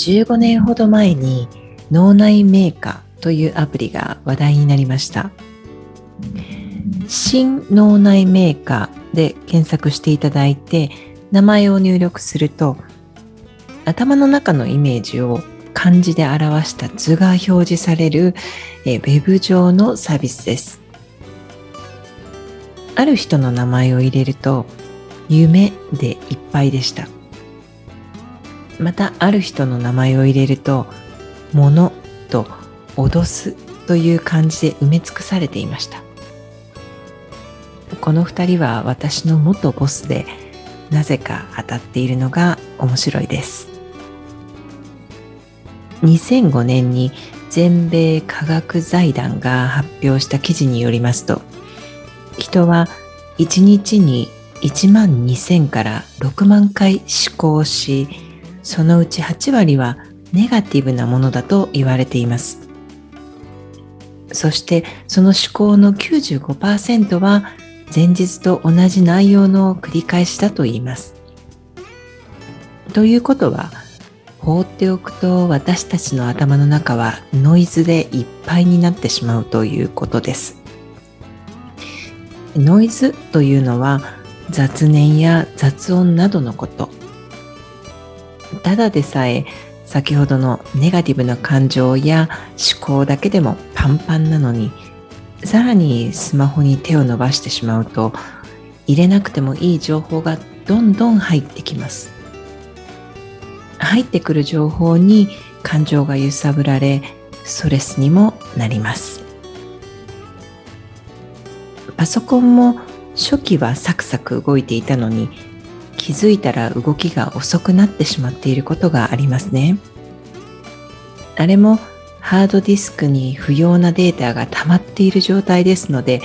15年ほど前に脳内メーカーというアプリが話題になりました。新脳内メーカーで検索していただいて名前を入力すると頭の中のイメージを漢字で表した図が表示されるえウェブ上のサービスです。ある人の名前を入れると夢でいっぱいでした。またある人の名前を入れると「物」と「脅す」という漢字で埋め尽くされていました。この2人は私の元ボスでなぜか当たっているのが面白いです。2005年に全米科学財団が発表した記事によりますと人は1日に1万2000から6万回思考しそのうち8割はネガティブなものだと言われています。そしてその思考の95%は前日と同じ内容の繰り返しだと言います。ということは放っておくと私たちの頭の中はノイズでいっぱいになってしまうということです。ノイズというのは雑念や雑音などのこと。ただでさえ先ほどのネガティブな感情や思考だけでもパンパンなのにさらにスマホに手を伸ばしてしまうと入れなくてもいい情報がどんどん入ってきます。入ってくる情報に感情が揺さぶられストレスにもなります。パソコンも初期はサクサク動いていたのに気づいたら動きが遅くなってしまっていることがありますね。あれもハードディスクに不要なデータが溜まっている状態ですので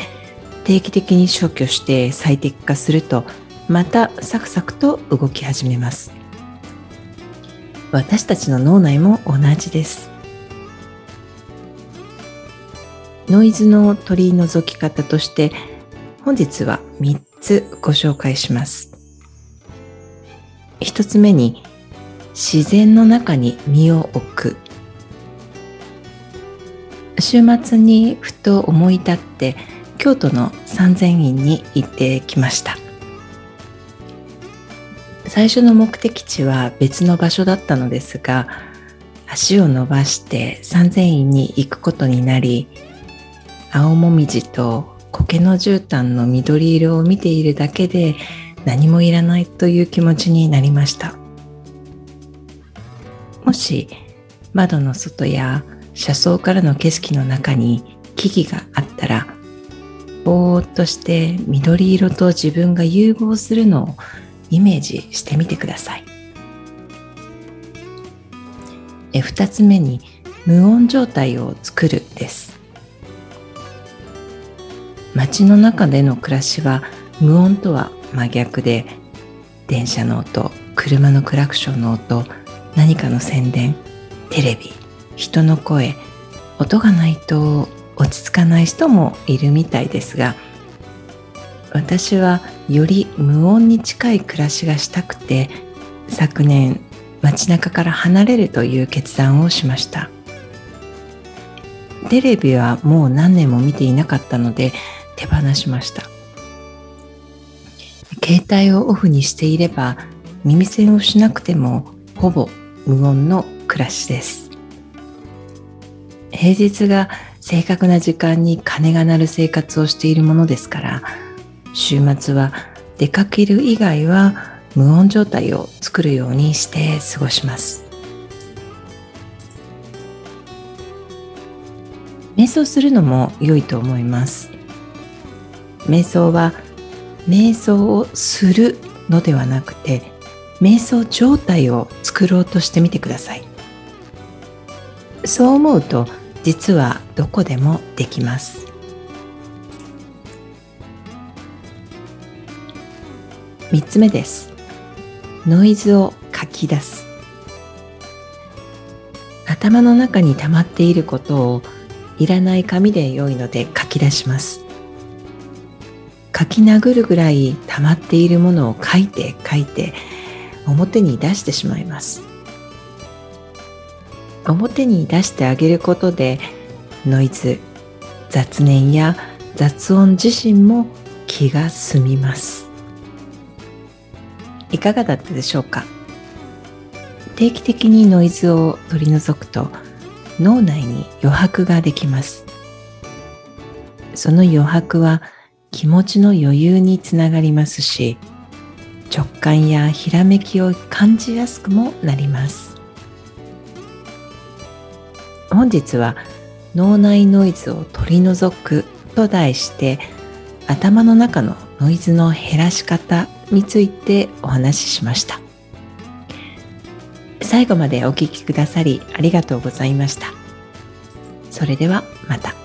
定期的に消去して最適化するとまたサクサクと動き始めます。私たちの脳内も同じです。ノイズの取り除き方として本日は3つご紹介します。一つ目に自然の中に身を置く。週末にふと思い立って京都の三千院に行ってきました。最初の目的地は別の場所だったのですが足を伸ばして三千院に行くことになり青もみじと苔の絨毯の緑色を見ているだけで何もいらないという気持ちになりました。もし窓の外や車窓からの景色の中に木々があったらぼーっとして緑色と自分が融合するのをイメージしてみてください。え2つ目に無音状態を作るです。街の中での暮らしは無音とは真逆で電車の音車のクラクションの音何かの宣伝テレビ人の声音がないと落ち着かない人もいるみたいですが私はより無音に近い暮らしがしたくて昨年街中から離れるという決断をしました。テレビはもう何年も見ていなかったので手放しました。携帯をオフにしていれば耳栓をしなくてもほぼ無音の暮らしです。平日が正確な時間に鐘が鳴る生活をしているものですから週末は出かける以外は無音状態を作るようにして過ごします。瞑想するのも良いと思います。瞑想は瞑想をするのではなくて瞑想状態を作ろうとしてみてください。そう思うと実はどこでもできます。3つ目です。ノイズを書き出す。頭の中に溜まっていることをいらない紙で良いので書き出します。書き殴るぐらい溜まっているものを書いて書いて表に出してしまいます。表に出してあげることでノイズ雑念や雑音自身も気が済みます。いかがだったでしょうか？定期的にノイズを取り除くと脳内に余白ができます。その余白は気持ちの余裕につながりますし直感やひらめきを感じやすくもなります本日は脳内ノイズを取り除くと題して頭の中のノイズの減らし方についてお話ししました最後までお聴きくださりありがとうございました。それではまた。